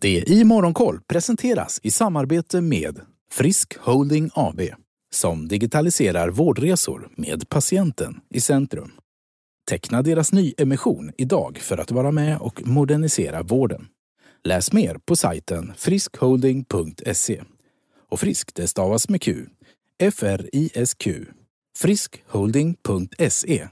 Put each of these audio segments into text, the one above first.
Det i Morgonkoll presenteras i samarbete med Frisk Holding AB som digitaliserar vårdresor med patienten i centrum. Teckna deras nyemission idag för att vara med och modernisera vården. Läs mer på sajten friskholding.se. Och frisk det stavas med Q. F-R-I-S-Q. friskholding.se.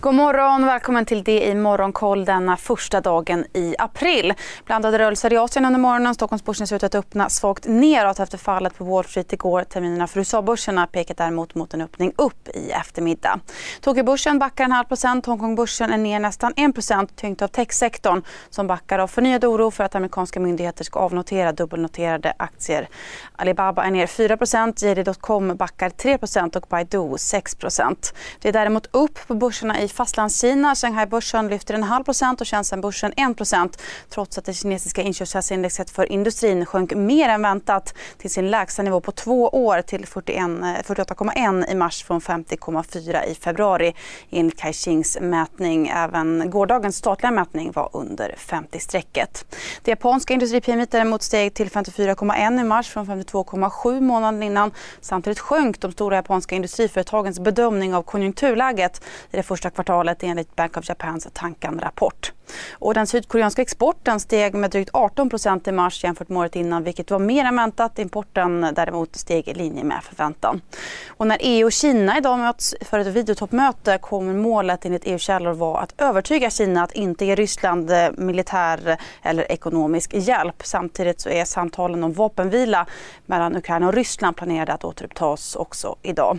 God morgon, välkommen till det i Morgonkoll denna första dagen i april. Blandade rörelser i Asien under morgonen. Stockholmsbörsen ser ut att öppna svagt neråt efter fallet på Wall Street igår. Terminerna för USA-börserna pekar däremot mot en öppning upp i eftermiddag. Tokyobörsen backar en halv procent. Hongkongbörsen är ner nästan 1 procent tyngt av techsektorn som backar av förnyad oro för att amerikanska myndigheter ska avnotera dubbelnoterade aktier. Alibaba är ner 4 procent, JD.com backar 3 procent och Baidu 6 procent. Det är däremot upp på börserna i Fastlandskina. Shanghai-börsen lyfter en halv procent och Shenzhen-börsen 1 procent trots att det kinesiska inköpschefsindexet för industrin sjönk mer än väntat till sin lägsta nivå på två år till 48,1 eh, i mars från 50,4 i februari enligt Kaixings mätning. Även gårdagens statliga mätning var under 50-strecket. Det japanska industripimit däremot steg till 54,1 i mars från 52,7 månaden innan. Samtidigt sjönk de stora japanska industriföretagens bedömning av konjunkturläget i det första kvartalet enligt Bank of Japans Tankan-rapport. Och den sydkoreanska exporten steg med drygt 18 procent i mars jämfört med året innan vilket var mer än väntat. Importen däremot steg i linje med förväntan. Och när EU och Kina idag möts för ett videotoppmöte kommer målet enligt EU-källor vara att övertyga Kina att inte ge Ryssland eh, militär eller ekonomisk hjälp. Samtidigt så är samtalen om vapenvila mellan Ukraina och Ryssland planerade att återupptas också idag.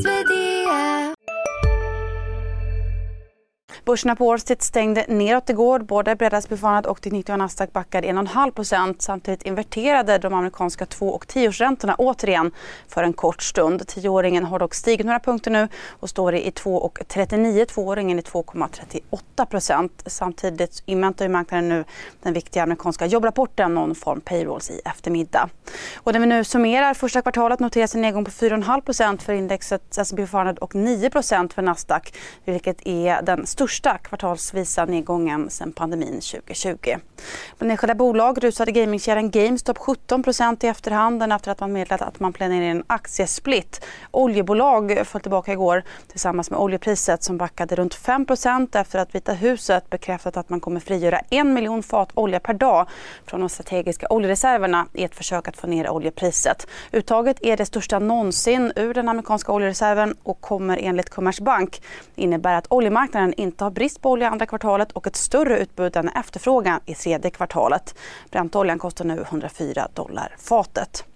Börserna på Wall Street stängde neråt igår. Både Bredasbyfarnat och det 90 Nasdaq backade 1,5% Samtidigt inverterade de amerikanska 2 och 10-årsräntorna återigen för en kort stund. Tioåringen har dock stigit några punkter nu och står i 2,39. Tvååringen i 2,38% Samtidigt inväntar marknaden nu den viktiga amerikanska jobbrapporten non-form Payrolls i eftermiddag. Och när vi nu summerar första kvartalet noteras en nedgång på 4,5 för indexet S&P 500 och 9% för Nasdaq vilket är den största största kvartalsvisa nedgången sedan pandemin 2020. Bland enskilda bolag rusade gamingkedjan GameStop 17% i efterhand efter att man meddelat att man planerar en aktiesplit. Oljebolag föll tillbaka igår tillsammans med oljepriset som backade runt 5% efter att Vita huset bekräftat att man kommer frigöra en miljon fat olja per dag från de strategiska oljereserverna i ett försök att få ner oljepriset. Uttaget är det största någonsin ur den amerikanska oljereserven och kommer enligt Kommersbank innebära att oljemarknaden inte inte har brist på olja andra kvartalet och ett större utbud än efterfrågan i tredje kvartalet. Brentoljan kostar nu 104 dollar fatet.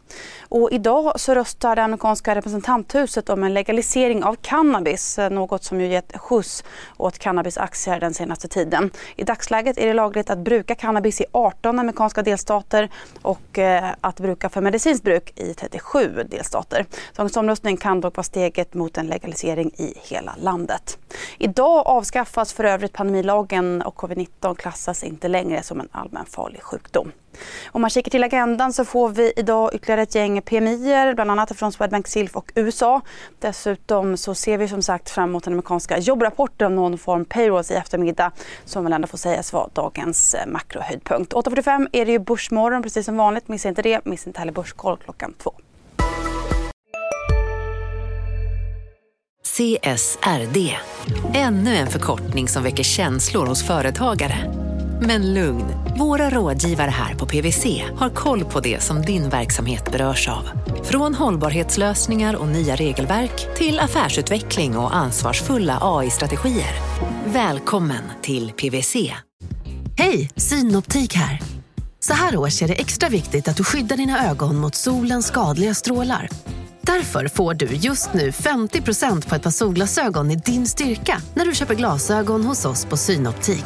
Och idag så röstar det amerikanska representanthuset om en legalisering av cannabis. Eh, något som ju gett skjuts åt cannabisaktier den senaste tiden. I dagsläget är det lagligt att bruka cannabis i 18 amerikanska delstater och eh, att bruka för medicinskt bruk i 37 delstater. Dagens omröstning kan dock vara steget mot en legalisering i hela landet. Idag avskaffas för övrigt pandemilagen och covid-19 klassas inte längre som en allmänfarlig sjukdom. Om man kikar till agendan så får vi idag ytterligare ett gäng PMI, bland annat från Swedbank Silf och USA. Dessutom så ser vi som sagt fram emot den amerikanska jobbrapporten om någon form payrolls i eftermiddag som väl ändå får sägas vara dagens eh, makrohöjdpunkt. 8.45 är det ju Börsmorgon precis som vanligt. Missa inte det. Missa inte heller Börskoll klockan två. CSRD, ännu en förkortning som väcker känslor hos företagare. Men lugn, våra rådgivare här på PWC har koll på det som din verksamhet berörs av. Från hållbarhetslösningar och nya regelverk till affärsutveckling och ansvarsfulla AI-strategier. Välkommen till PWC. Hej, Synoptik här. Så här års är det extra viktigt att du skyddar dina ögon mot solens skadliga strålar. Därför får du just nu 50% på ett par solglasögon i din styrka när du köper glasögon hos oss på Synoptik.